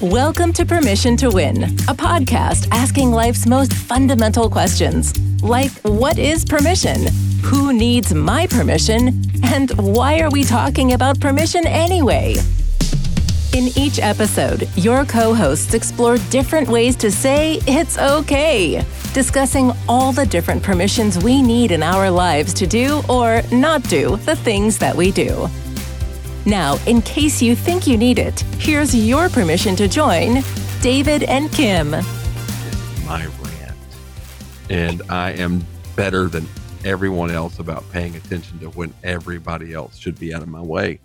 Welcome to Permission to Win, a podcast asking life's most fundamental questions. Like, what is permission? Who needs my permission? And why are we talking about permission anyway? In each episode, your co hosts explore different ways to say it's okay, discussing all the different permissions we need in our lives to do or not do the things that we do. Now, in case you think you need it, here's your permission to join David and Kim. My rant. And I am better than everyone else about paying attention to when everybody else should be out of my way.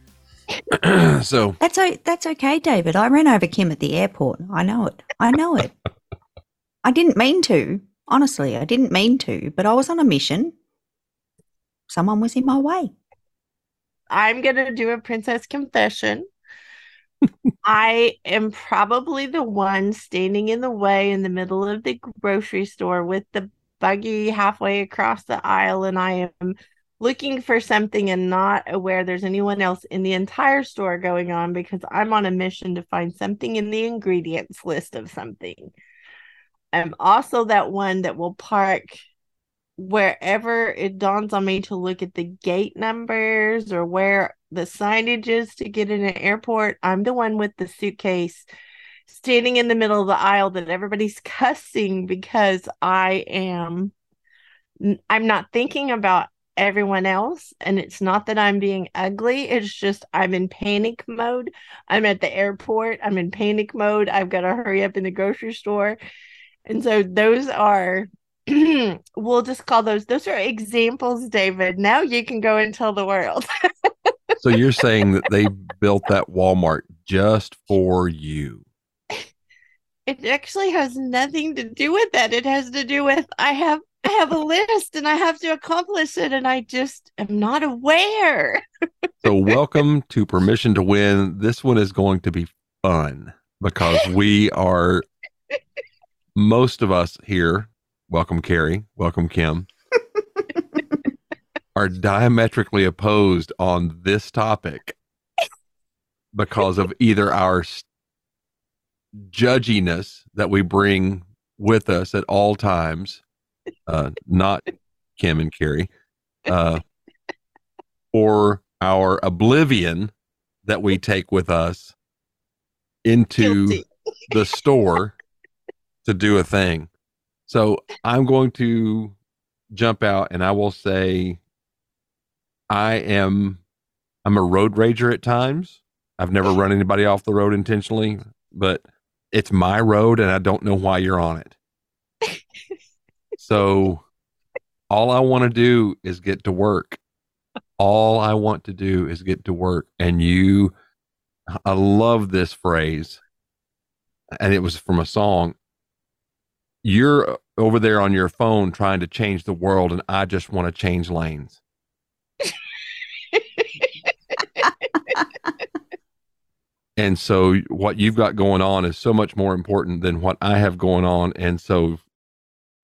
so That's o- that's okay, David. I ran over Kim at the airport. I know it. I know it. I didn't mean to. Honestly, I didn't mean to, but I was on a mission. Someone was in my way. I'm gonna do a princess confession. I am probably the one standing in the way in the middle of the grocery store with the buggy halfway across the aisle, and I am looking for something and not aware there's anyone else in the entire store going on because I'm on a mission to find something in the ingredients list of something. I'm also that one that will park wherever it dawns on me to look at the gate numbers or where the signage is to get in an airport, I'm the one with the suitcase standing in the middle of the aisle that everybody's cussing because I am I'm not thinking about everyone else and it's not that I'm being ugly it's just I'm in panic mode. I'm at the airport I'm in panic mode I've got to hurry up in the grocery store. And so those are we'll just call those those are examples david now you can go and tell the world so you're saying that they built that Walmart just for you. it actually has nothing to do with that it has to do with i have i have a list and i have to accomplish it and i just am not aware So welcome to Permission to Win. This one is going to be fun because we are most of us here, welcome Kerry, welcome Kim, are diametrically opposed on this topic because of either our judginess that we bring with us at all times, uh, not Kim and Kerry, uh, or our oblivion that we take with us into Guilty. the store to do a thing. So I'm going to jump out and I will say I am I'm a road rager at times. I've never run anybody off the road intentionally, but it's my road and I don't know why you're on it. So all I want to do is get to work. All I want to do is get to work. And you, I love this phrase. And it was from a song. You're over there on your phone trying to change the world, and I just want to change lanes. And so what you've got going on is so much more important than what I have going on. And so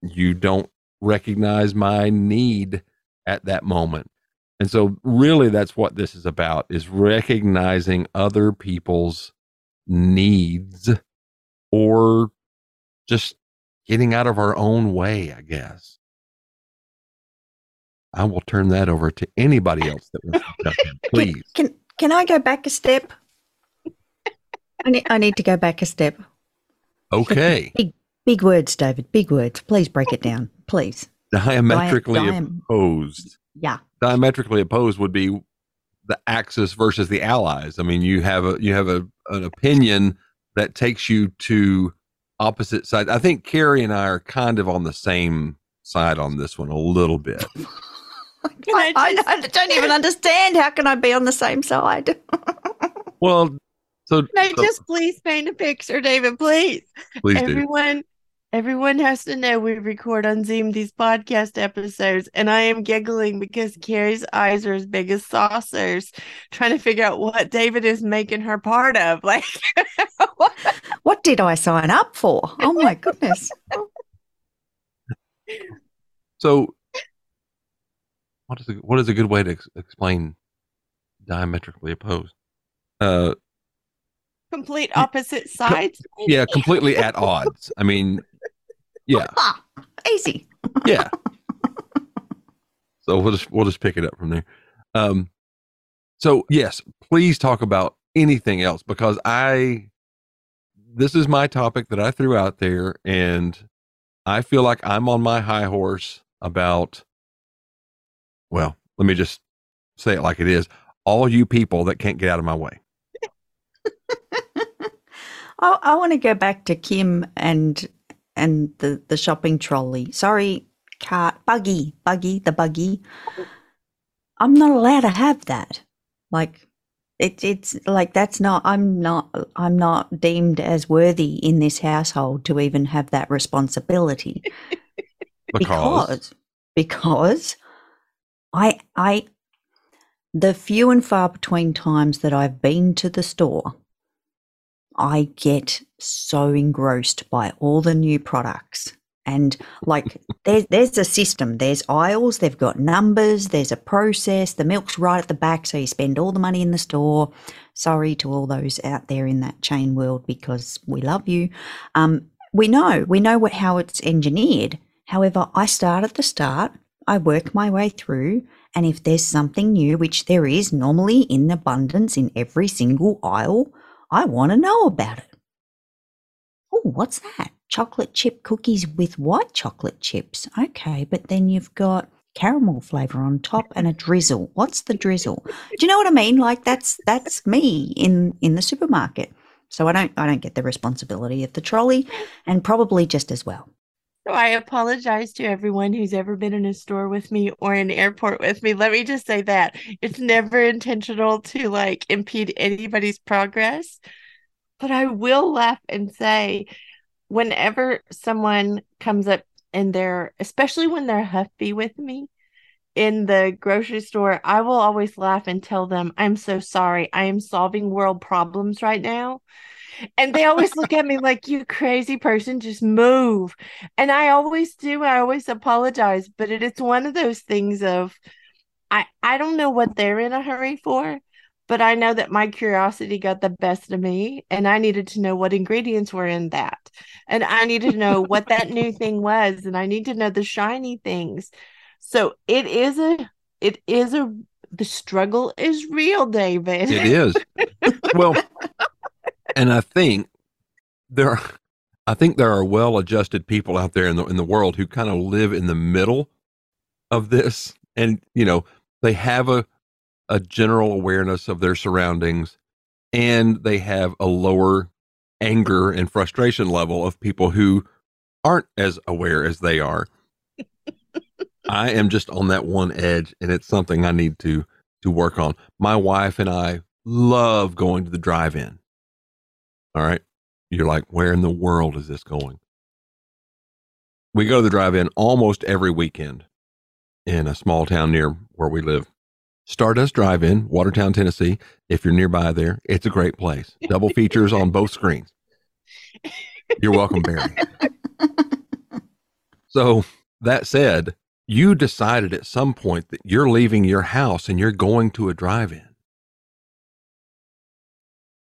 you don't recognize my need at that moment. And so really that's what this is about is recognizing other people's needs or just getting out of our own way, I guess. I will turn that over to anybody else that wants to jump in. Please. Can can I go back a step? I need I need to go back a step. Okay. Big big words, David. Big words. Please break it down. Please. Diametrically Diam- opposed. Yeah. diametrically opposed would be the axis versus the allies. I mean, you have a you have a an opinion that takes you to opposite sides. I think Kerry and I are kind of on the same side on this one a little bit. I I, just- I, I don't even understand. How can I be on the same side? Well, so, Can I so just please paint a picture, David, please? please do. Everyone everyone has to know we record on Zoom these podcast episodes, and I am giggling because Kerry's eyes are as big as saucers, trying to figure out what David is making her part of. Like What did I sign up for? Oh my goodness. So, what is a, what is a good way to ex- explain diametrically opposed? Uh, complete opposite sides. Yeah, completely at odds. I mean, yeah, Ah, easy. yeah. So we'll just we'll just pick it up from there. Um, so yes, please talk about anything else because I this is my topic that I threw out there, and I feel like I'm on my high horse about. Well, let me just say it like it is. All you people that can't get out of my way. I, I want to go back to Kim and and the the shopping trolley. Sorry, cart buggy, buggy, the buggy. I'm not allowed to have that. Like it, it's like that's not. I'm not. I'm not deemed as worthy in this household to even have that responsibility Because, because because I I the few and far between times that I've been to the store, I get so engrossed by all the new products. And like there's there's a system, there's aisles, they've got numbers, there's a process, the milk's right at the back, so you spend all the money in the store. Sorry to all those out there in that chain world because we love you. Um, we know, we know what how it's engineered. However, I start at the start, I work my way through, and if there's something new, which there is normally in abundance in every single aisle, I want to know about it. Oh, what's that? Chocolate chip cookies with white chocolate chips. Okay, but then you've got caramel flavor on top and a drizzle. What's the drizzle? Do you know what I mean? Like that's that's me in in the supermarket. So I don't I don't get the responsibility of the trolley and probably just as well. So I apologize to everyone who's ever been in a store with me or an airport with me. Let me just say that it's never intentional to like impede anybody's progress. But I will laugh and say, whenever someone comes up and they're, especially when they're huffy with me in the grocery store, I will always laugh and tell them, I'm so sorry. I am solving world problems right now. And they always look at me like, you crazy person, just move. And I always do. I always apologize. But it is one of those things of, I, I don't know what they're in a hurry for, but I know that my curiosity got the best of me. And I needed to know what ingredients were in that. And I needed to know what that new thing was. And I need to know the shiny things. So it is a, it is a, the struggle is real, David. it is. well, and I think there are, I think there are well-adjusted people out there in the in the world who kind of live in the middle of this and you know, they have a a general awareness of their surroundings and they have a lower anger and frustration level of people who aren't as aware as they are. I am just on that one edge and it's something I need to to work on. My wife and I love going to the drive-in. All right. You're like, where in the world is this going? We go to the drive-in almost every weekend in a small town near where we live. Stardust Drive-In, Watertown, Tennessee. If you're nearby there, it's a great place. Double features on both screens. You're welcome, Barry. So that said, you decided at some point that you're leaving your house and you're going to a drive-in.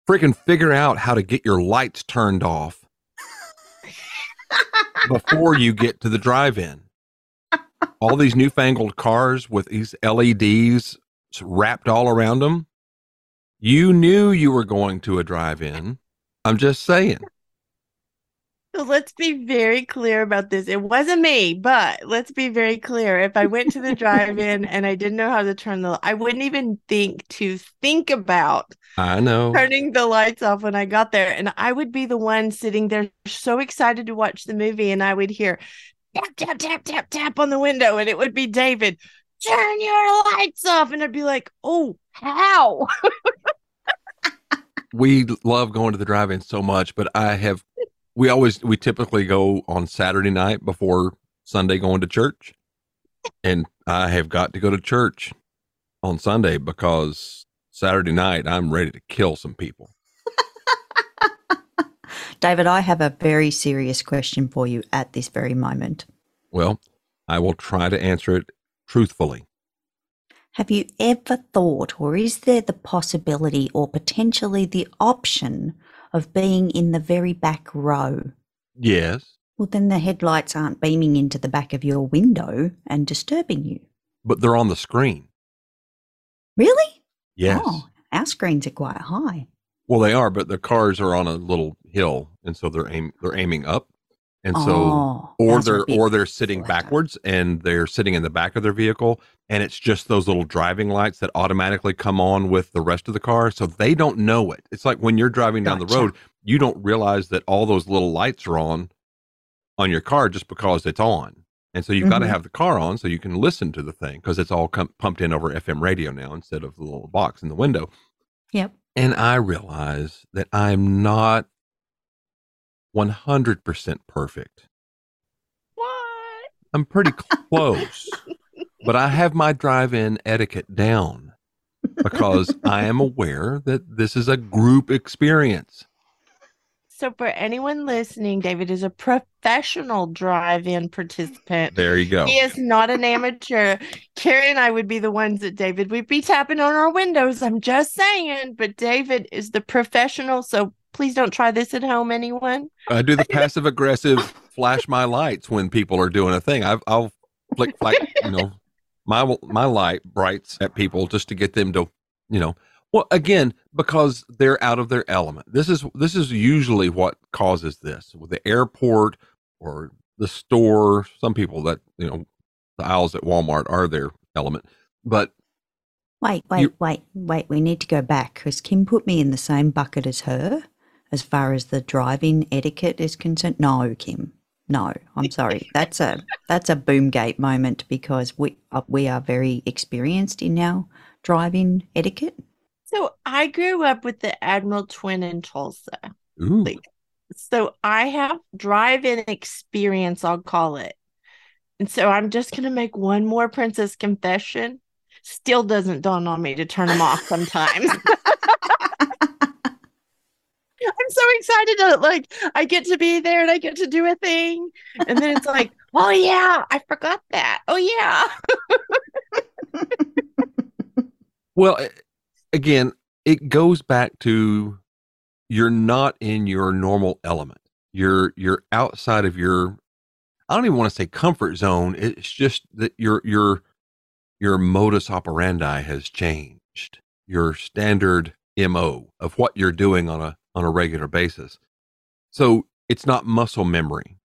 Freaking figure out how to get your lights turned off before you get to the drive-in. All these newfangled cars with these LEDs wrapped all around them. You knew you were going to a drive-in. I'm just saying. So let's be very clear about this. It wasn't me, but let's be very clear. If I went to the drive-in and I didn't know how to turn the I wouldn't even think to think about I know. turning the lights off when I got there. And I would be the one sitting there so excited to watch the movie and I would hear tap tap tap tap tap on the window and it would be David, turn your lights off. And I'd be like, oh, how? we love going to the drive-in so much, but I have we always we typically go on Saturday night before Sunday going to church. And I have got to go to church on Sunday because Saturday night I'm ready to kill some people. David, I have a very serious question for you at this very moment. Well, I will try to answer it truthfully. Have you ever thought, or is there the possibility or potentially the option of being in the very back row. Yes, Well, then the headlights aren't beaming into the back of your window and disturbing you. but they're on the screen. Really? Yes. Oh, our screens are quite high. Well, they are, but the cars are on a little hill, and so they're aim they're aiming up, and so oh, or ours are a they're or they're sitting backwards and they're sitting in the back of their vehicle, and it's just those little driving lights that automatically come on with the rest of the car, so they don't know it. It's like when you're driving down the road, you don't realize that all those little lights are on on your car just because it's on. And so you've got to have the car on so you can listen to the thing because it's all com- pumped in over FM radio now instead of the little box in the window. Yep. And I realize that I'm not 100% perfect. What? I'm pretty close, but I have my drive in etiquette down because I am aware that this is a group experience. So, for anyone listening, David is a professional drive in participant. There you go. He is not an amateur. Kerry and I would be the ones that David would be tapping on our windows. I'm just saying. But David is the professional. So please don't try this at home, anyone. I do the passive aggressive flash my lights when people are doing a thing. I've, I'll flick, flick, you know, my my light brights at people just to get them to, you know, well, again, because they're out of their element. This is this is usually what causes this with the airport or the store. Some people that you know, the aisles at Walmart are their element, but Wait, wait, You- wait, wait. We need to go back because Kim put me in the same bucket as her as far as the driving etiquette is concerned. No, Kim. No, I'm sorry. That's a that's a boomgate moment because we uh, we are very experienced in our driving etiquette. So I grew up with the Admiral Twin in Tulsa. ooh, Like- So I have drive in experience, I'll call it. And so I'm just going to make one more princess confession. Still doesn't dawn on me to turn them off sometimes. I'm so excited to like I get to be there and I get to do a thing. And then it's like, oh yeah, I forgot that. Oh yeah. Well, again, it goes back to you're not in your normal element. You're you're outside of your I don't even want to say comfort zone. It's just that your your your modus operandi has changed. Your standard MO of what you're doing on a on a regular basis. So, it's not muscle memory.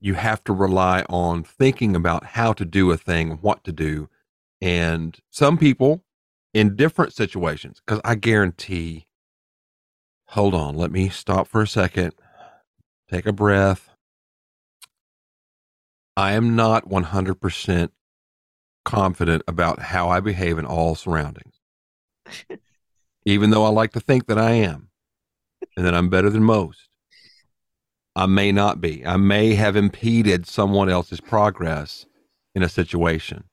You have to rely on thinking about how to do a thing, what to do. And some people in different situations because I guarantee. Hold on, let me stop for a second. Take a breath. I am not 100% confident about how I behave in all surroundings. Even though I like to think that I am and that I'm better than most, I may not be. I may have impeded someone else's progress in a situation.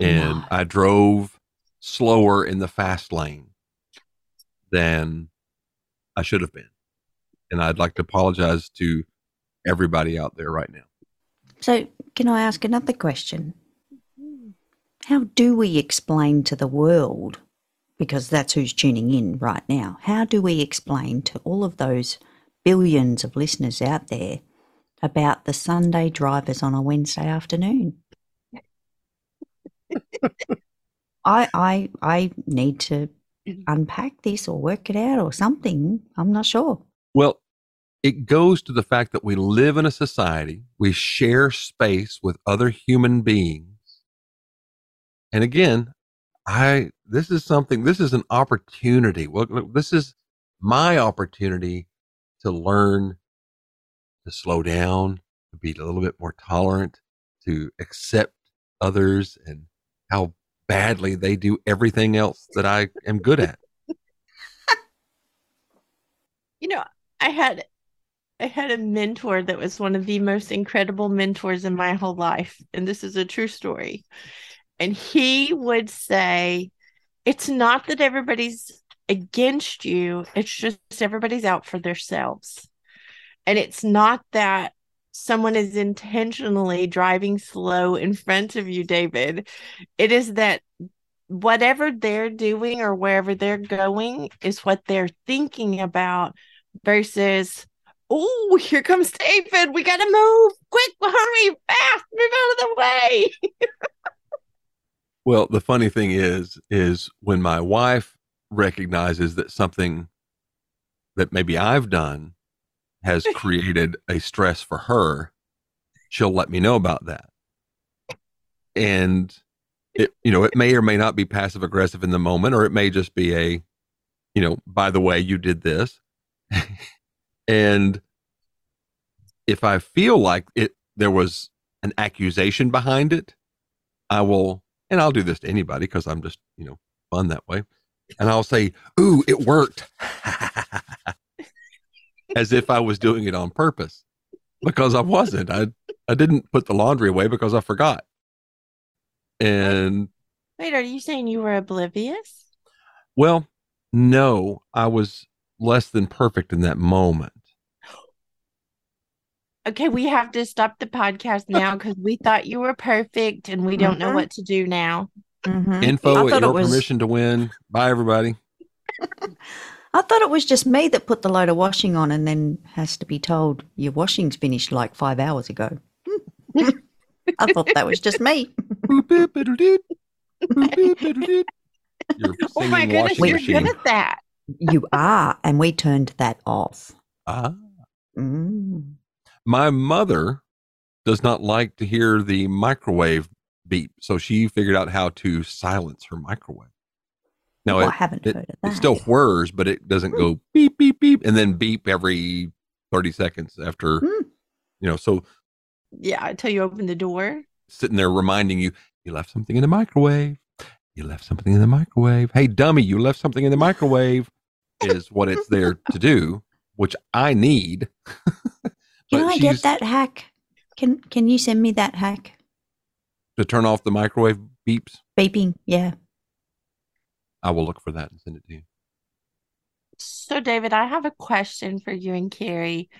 And I drove slower in the fast lane than I should have been. And I'd like to apologize to everybody out there right now. So, can I ask another question? Mm-hmm. How do we explain to the world, because that's who's tuning in right now, how do we explain to all of those billions of listeners out there about the Sunday drivers on a Wednesday afternoon? I, I, I need to mm-hmm. unpack this or work it out or something. I'm not sure. Well, it goes to the fact that we live in a society, we share space with other human beings. And again, I this is something this is an opportunity. Well, this is my opportunity to learn to slow down, to be a little bit more tolerant, to accept others and how badly they do everything else that I am good at. You know, I had I had a mentor that was one of the most incredible mentors in my whole life, and this is a true story. And he would say, "It's not that everybody's against you, it's just everybody's out for themselves." And it's not that someone is intentionally driving slow in front of you, David. It is that whatever they're doing or wherever they're going is what they're thinking about versus oh here comes david we gotta move quick hurry fast move out of the way Well, the funny thing is, is when my wife recognizes that something that maybe I've done has created a stress for her, she'll let me know about that. And it, you know, it may or may not be passive aggressive in the moment, or it may just be a, you know, by the way, you did this. and if I feel like it, there was an accusation behind it, I will and I'll do this to anybody because I'm just, you know, fun that way. And I'll say, Ooh, it worked. As if I was doing it on purpose because I wasn't. I, I didn't put the laundry away because I forgot. And wait are you saying you were oblivious well, no, I was less than perfect in that moment. Okay we have to stop the podcast now because we thought you were perfect and we don't know Mhm. what to do now Mhm. Info I at your was- permission to win. Bye, everybody. I thought it was just me that put the load of washing on and then has to be told your washing's finished like five hours ago. I thought that was just me. Boop-boop-a-doo-doo. Boop-boop-a-doo-doo. Your oh my goodness washing you're machine. good at that You are, and we turned that off. Ah. Mm. My mother does not like to hear the microwave beep, so she figured out how to silence her microwave. Now Well, I it, haven't it, heard of it still whirs, but it doesn't go beep beep beep and then beep every thirty seconds after. Hmm. You know, so yeah until you open the door sitting there reminding you, you left something in the microwave. You left something in the microwave. Hey, dummy, you left something in the microwave. is what it's there to do, which I need. Can But I get that hack? Can Can you send me that hack? to turn off the microwave beeps. Beeping, yeah. I will look for that and send it to you. So, David, I have a question for you and Carrie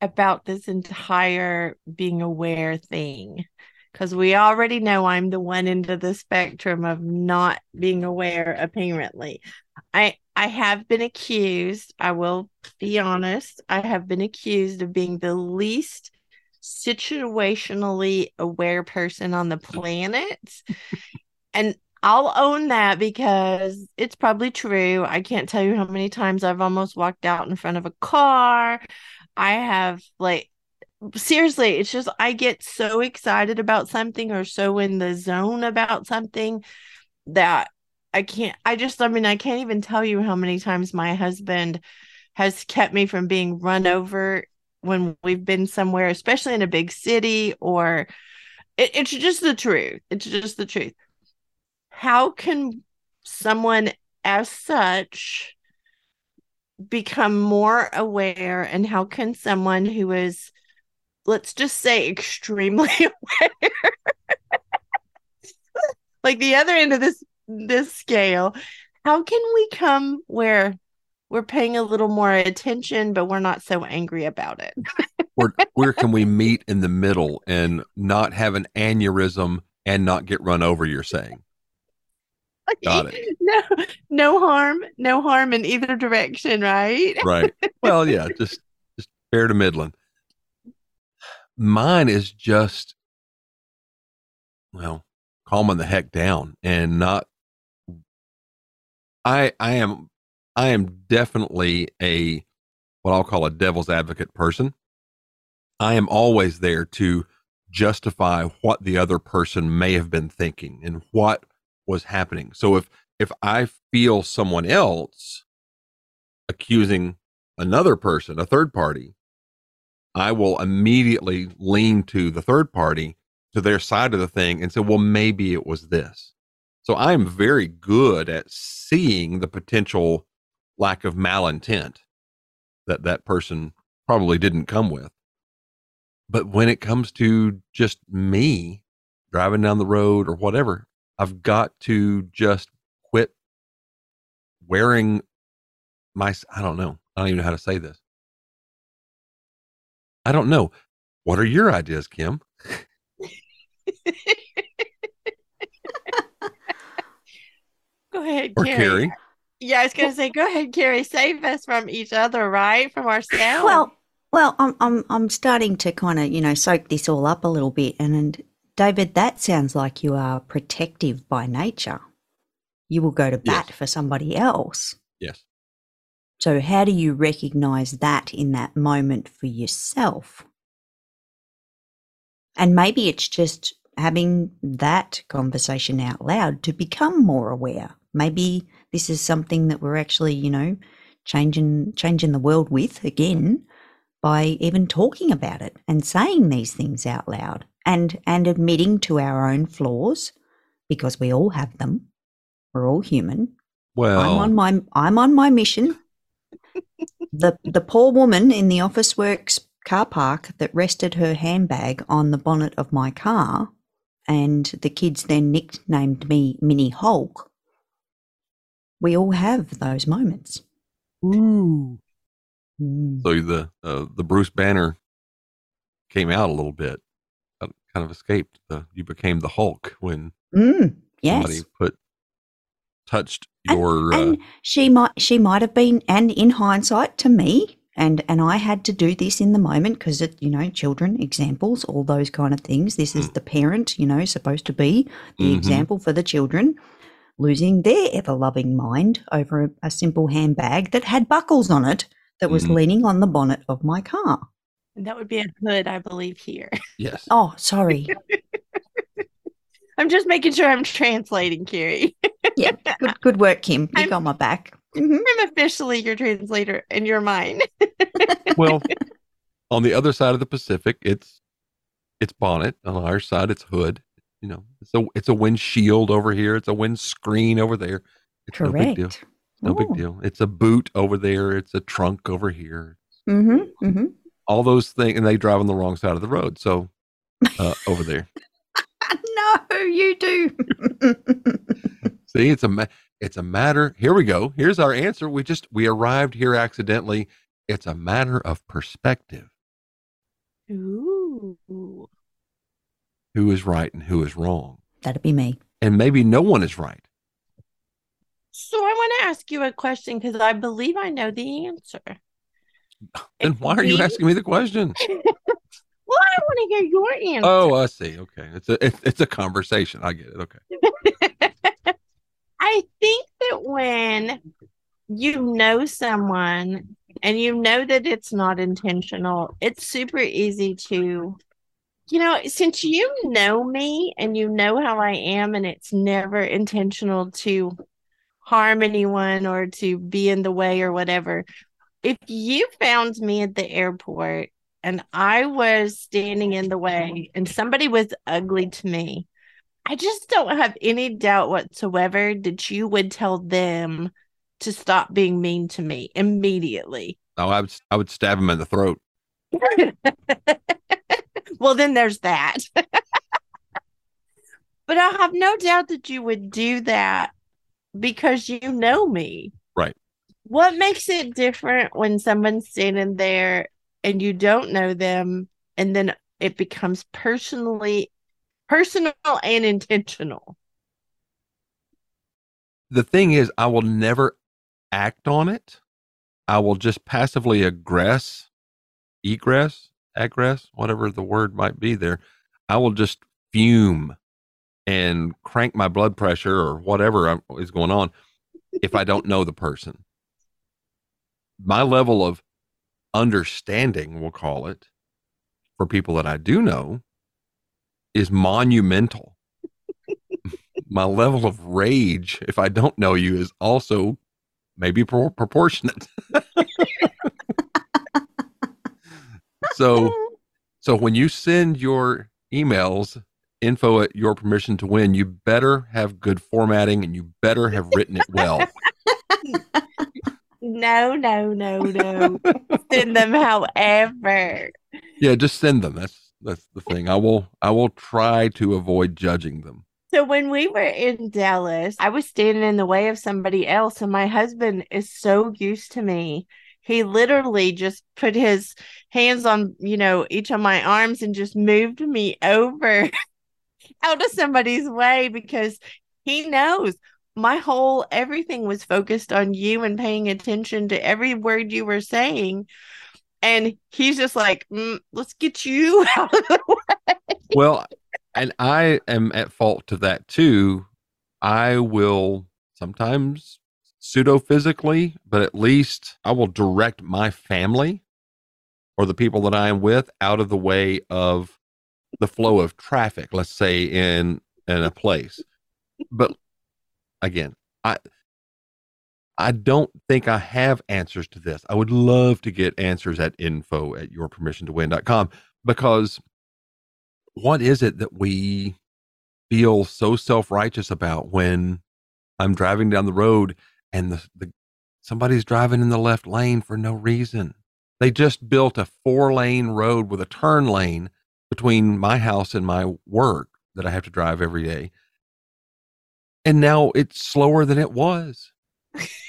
about this entire being aware thing. Because we already know I'm the one end of the spectrum of not being aware, apparently. I I have been accused, I will be honest, I have been accused of being the least situationally aware person on the planet. and I'll own that because it's probably true. I can't tell you how many times I've almost walked out in front of a car. I have like seriously, it's just I get so excited about something or so in the zone about something that I can't I just I mean I can't even tell you how many times my husband has kept me from being run over when we've been somewhere, especially in a big city or it, it's just the truth. It's just the truth how can someone as such become more aware and how can someone who is let's just say extremely aware like the other end of this this scale how can we come where we're paying a little more attention but we're not so angry about it Where where can we meet in the middle and not have an aneurysm and not get run over? You're saying Got it. no no harm no harm in either direction right right? well, yeah, just just fair to Midland. Mine is just well, calming the heck down and not. I I am I am definitely a what I'll call a devil's advocate person. I am always there to justify what the other person may have been thinking and what was happening. So if if I feel someone else accusing another person, a third party, I will immediately lean to the third party to their side of the thing and say, well, maybe it was this. So I'm very good at seeing the potential lack of malintent that that person probably didn't come with. But when it comes to just me driving down the road or whatever, I've got to just quit wearing my, I don't know. I don't even know how to say this. I don't know. What are your ideas, Kim? go ahead Or Kerry. Kerry? Yeah, I was gonna say, go ahead, Kerry. Save us from each other, right? From ourselves. Well, well, I'm I'm I'm starting to kind of you know soak this all up a little bit, and, and David, that sounds like you are protective by nature. You will go to bat Yes. for somebody else. Yes. So, how do you recognize that in that moment for yourself? And maybe it's just having that conversation out loud to become more aware. Maybe this is something that we're actually, you know, changing changing the world with again by even talking about it and saying these things out loud and and admitting to our own flaws because we all have them. We're all human. Well, I'm on my I'm on my mission. the the poor woman in the office works car park that rested her handbag on the bonnet of my car and the kids then nicknamed me Mini Hulk. We all have those moments. Ooh. Mm. So the uh, the Bruce Banner came out a little bit, uh, kind of escaped. The, you became the Hulk when Mm, yes. somebody put touched And- your. uh, and she might she might have been and in hindsight to me and and i had to do this in the moment because it you know children examples all those kind of things this is the parent you know supposed to be the Mhm. example for the children losing their ever loving mind over a, a simple handbag that had buckles on it that was Mhm. leaning on the bonnet of my car And that would be a hood, I believe, here. yes. oh sorry I'm just making sure I'm translating, Kerry. yeah good good work kim you I'm- got my back Mhm. I'm officially your translator and you're mine. Well, on the other side of the Pacific, it's it's bonnet. On our side, it's hood. You know, it's a it's a windshield over here. It's a windscreen over there. It's no big deal. correct No big deal. It's a boot over there. It's a trunk over here. mm-hmm, mm-hmm. All those things, and they drive on the wrong side of the road. So uh, over there. no you do See, it's a ma- it's a matter. Here we go. Here's our answer. We just we arrived here accidentally. It's a matter of perspective. Ooh. Who is right and who is wrong, That'd be me. and maybe no one is right. So I want to ask you a question because I believe I know the answer. Then why are you asking me the question? Well, I want to hear your answer. Oh, I see. Okay, it's a it's, it's a conversation. I get it. Okay. I think that when you know someone and you know that it's not intentional, it's super easy to, you know, since you know me and you know how I am, and it's never intentional to harm anyone or to be in the way or whatever. If you found me at the airport and I was standing in the way and somebody was ugly to me, I just don't have any doubt whatsoever that you would tell them to stop being mean to me immediately. No, I would I would stab him in the throat. well, then there's that. but I have no doubt that you would do that because you know me. Right. What makes it different when someone's standing there and you don't know them and then it becomes personally personal and intentional? The thing is, I will never act on it. I will just passively aggress, egress, aggress, whatever the word might be there. I will just fume and crank my blood pressure or whatever is going on if I don't know the person. My level of understanding, we'll call it, for people that I do know is monumental. my level of rage, if I don't know you, is also maybe pro- proportionate. so, so when you send your emails, info at your permission to win, you better have good formatting and you better have written it well. No, no, no, no. Send them however. yeah, just send them. That's that's the thing. I will I will try to avoid judging them. So when we were in Dallas, I was standing in the way of somebody else, and my husband is so used to me. He literally just put his hands on, you know, each of my arms and just moved me over out of somebody's way because he knows my whole everything was focused on you and paying attention to every word you were saying. And he's just like, mm, let's get you out of the way. Well, and I am at fault to that too. I will sometimes pseudo physically, but at least I will direct my family or the people that I am with out of the way of the flow of traffic, let's say in in a place. But again, I I don't think I have answers to this. I would love to get answers at info at yourpermissiontowin.com because what is it that we feel so self-righteous about when I'm driving down the road and the, the somebody's driving in the left lane for no reason. They just built a four lane road with a turn lane between my house and my work that I have to drive every day. And now it's slower than it was.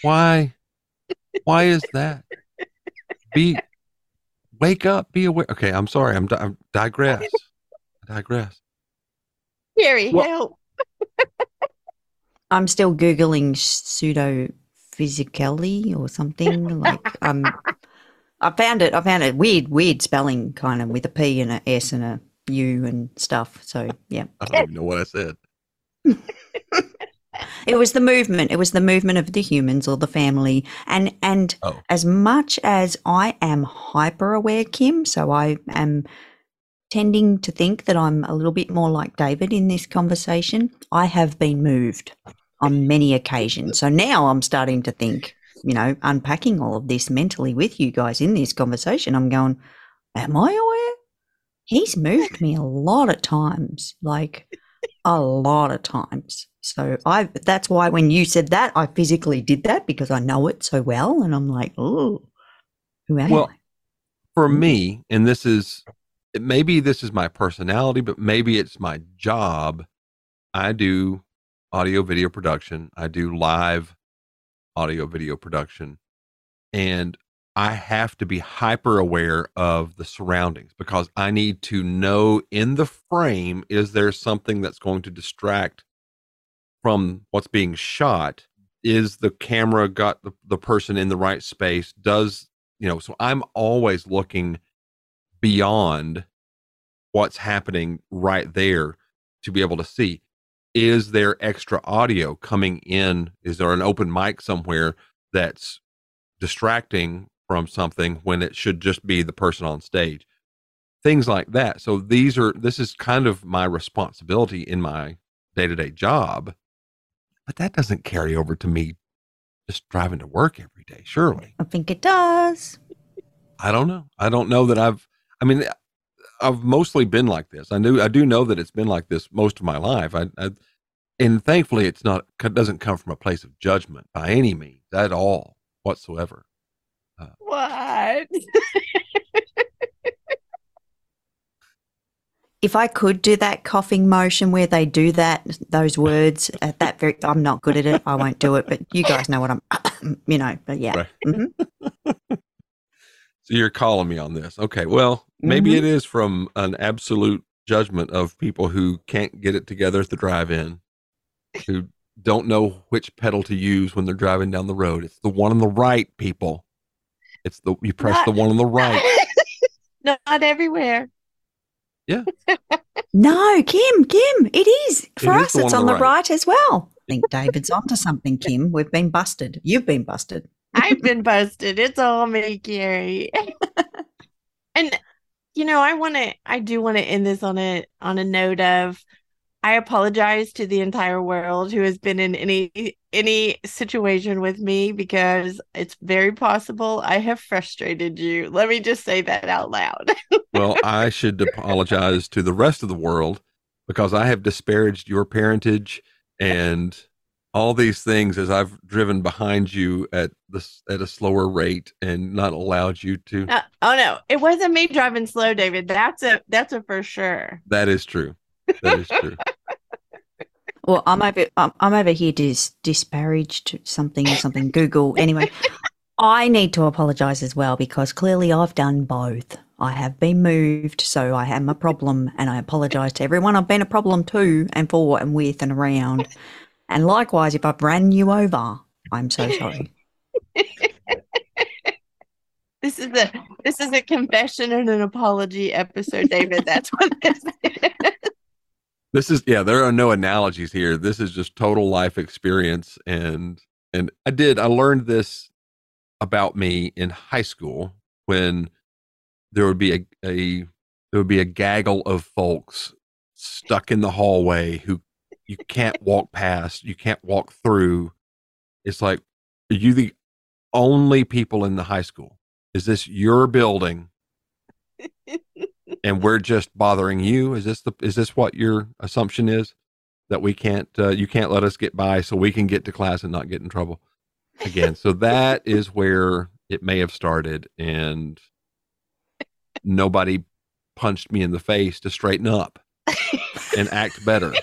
Why? Why is that? Be wake up, be aware. Okay, I'm sorry. I'm, I'm digress. I digress. Kerry, Well- help. I'm still googling pseudo physically or something like um. I found it. I found it weird, weird spelling, kind of with a P and a S and a U and stuff. So yeah, I don't even know what I said. it was the movement. It was the movement of the humans or the family, and and Oh. as much as I am hyper aware, Kim, so I am tending to think that I'm a little bit more like David in this conversation. I have been moved on many occasions. So now I'm starting to think, you know, unpacking all of this mentally with you guys in this conversation. I'm going, am I aware? He's moved me a lot of times, like a lot of times. So I that's why when you said that, I physically did that because I know it so well and I'm like, oh, who am Well, I? for mm. me, and this is maybe this is my personality, but maybe it's my job. I do audio video production, I do live audio video production, and I have to be hyper aware of the surroundings because I need to know in the frame is there something that's going to distract from what's being shot? Is the camera got the, the person in the right space? Does you know so i'm always looking beyond what's happening right there to be able to see is there extra audio coming in is there an open mic somewhere that's distracting from something when it should just be the person on stage things like that so these are this is kind of my responsibility in my day-to-day job but that doesn't carry over to me just driving to work every day surely I think it does. I don't know. I don't know that I've. I mean, I've mostly been like this. I do. I do know that it's been like this most of my life. I, I and thankfully, it's not. It doesn't come from a place of judgment by any means at all whatsoever. What? If I could do that coughing motion where they do that, those words at that very, I'm not good at it. I won't do it, but you guys know what I'm, you know, but yeah. Right. Mhm. So you're calling me on this. Okay. Well, maybe Mhm. it is from an absolute judgment of people who can't get it together at the drive-in, who don't know which pedal to use when they're driving down the road. It's the one on the right, people. It's the you press the one on the right. Not everywhere. Yeah. no, Kim, Kim, it is. For is us, the it's one on on the the right. right. as well. I think David's onto something, Kim. We've been busted. You've been busted. I've been busted. It's all me, Kerry. and you know, I want to. I do want to end this on a on a note of. I apologize to the entire world who has been in any any situation with me because it's very possible I have frustrated you. Let me just say that out loud. well, I should apologize to the rest of the world because I have disparaged your parentage and all these things as I've driven behind you at this at a slower rate and not allowed you to. Uh, oh no, it wasn't me driving slow, David. That's a that's a for sure. That is true. That is true. Well, I'm over. I'm, I'm over here to dis- disparage to something or something. Google anyway. I need to apologise as well because clearly I've done both. I have been moved, so I am a problem, and I apologise to everyone I've been a problem to and for and with and around. And likewise, if I've ran you over, I'm so sorry. This is a this is a confession and an apology episode, David. That's what this is. This is yeah, there are no analogies here. This is just total life experience and and I did I learned this about me in high school when there would be a, a there would be a gaggle of folks stuck in the hallway who you can't walk past, you can't walk through. It's like are you the only people in the high school? Is this your building? and we're just bothering you is this the is this what your assumption is that we can't uh, you can't let us get by so we can get to class and not get in trouble again so that is where it may have started and nobody punched me in the face to straighten up and act better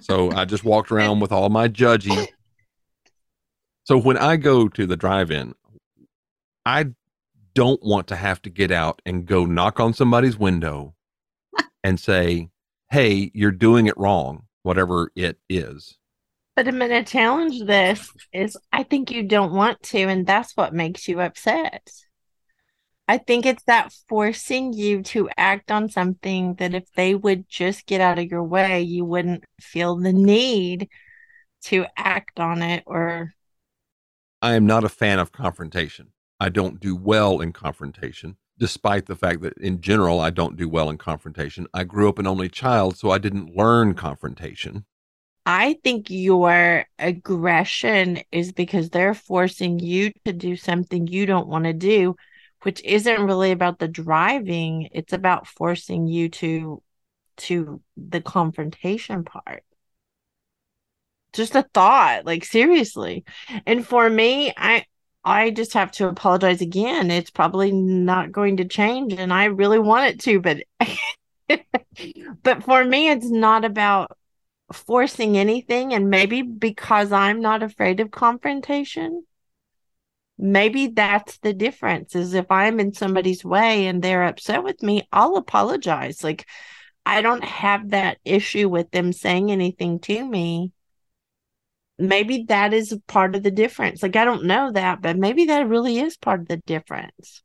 so i just walked around with all my judging so when i go to the drive-in i don't want to have to get out and go knock on somebody's window and say, hey, you're doing it wrong, whatever it is. But I'm going to challenge this is I think you don't want to, and that's what makes you upset. I think it's that forcing you to act on something that if they would just get out of your way, you wouldn't feel the need to act on it or I am not a fan of confrontation. I don't do well in confrontation, despite the fact that in general, I don't do well in confrontation. I grew up an only child, so I didn't learn confrontation. I think your aggression is because they're forcing you to do something you don't want to do, which isn't really about the driving. It's about forcing you to to the confrontation part. Just a thought, like seriously. And for me, I I just have to apologize again. It's probably not going to change and I really want it to, but but for me it's not about forcing anything and maybe because I'm not afraid of confrontation. Maybe that's the difference is if I'm in somebody's way and they're upset with me, I'll apologize. Like I don't have that issue with them saying anything to me maybe that is part of the difference. Like I don't know that, but maybe that really is part of the difference.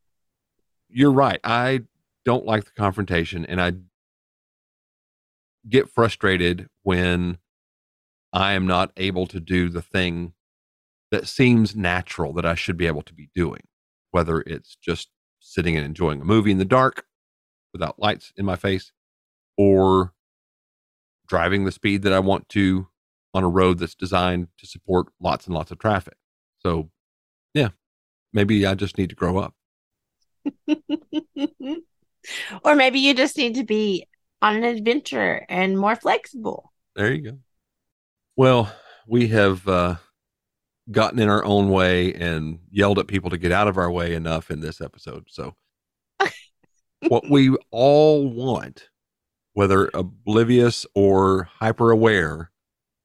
You're right. I don't like the confrontation and I get frustrated when I am not able to do the thing that seems natural that I should be able to be doing, whether it's just sitting and enjoying a movie in the dark without lights in my face or driving the speed that I want to on a road that's designed to support lots and lots of traffic. So, yeah, maybe I just need to grow up. or maybe you just need to be on an adventure and more flexible. There you go. Well, we have uh, gotten in our own way and yelled at people to get out of our way enough in this episode. So, what we all want, whether oblivious or hyper aware,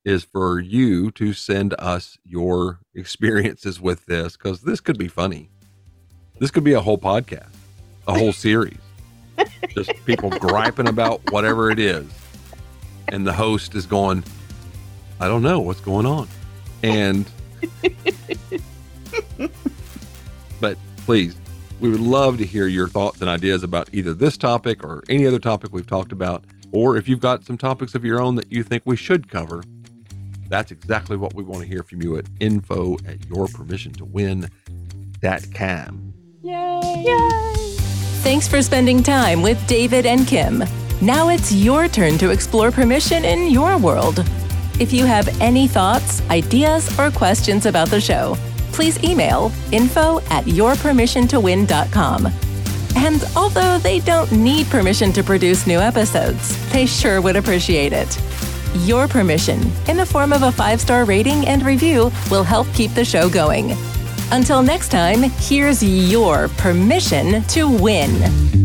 is for you to send us your experiences with this because this could be funny. This could be a whole podcast, a whole series. Just people griping about whatever it is. And the host is going, I don't know what's going on. And, but please, we would love to hear your thoughts and ideas about either this topic or any other topic we've talked about. Or if you've got some topics of your own that you think we should cover, that's exactly what we want to hear from you at info at yourpermissiontowin.com. Yay! Yay! Thanks for spending time with David and Kim. Now it's your turn to explore permission in your world. If you have any thoughts, ideas, or questions about the show, please email info at yourpermissiontowin.com. And although they don't need permission to produce new episodes, they sure would appreciate it. Your permission, in the form of a five star rating and review, will help keep the show going. Until next time, here's your permission to win.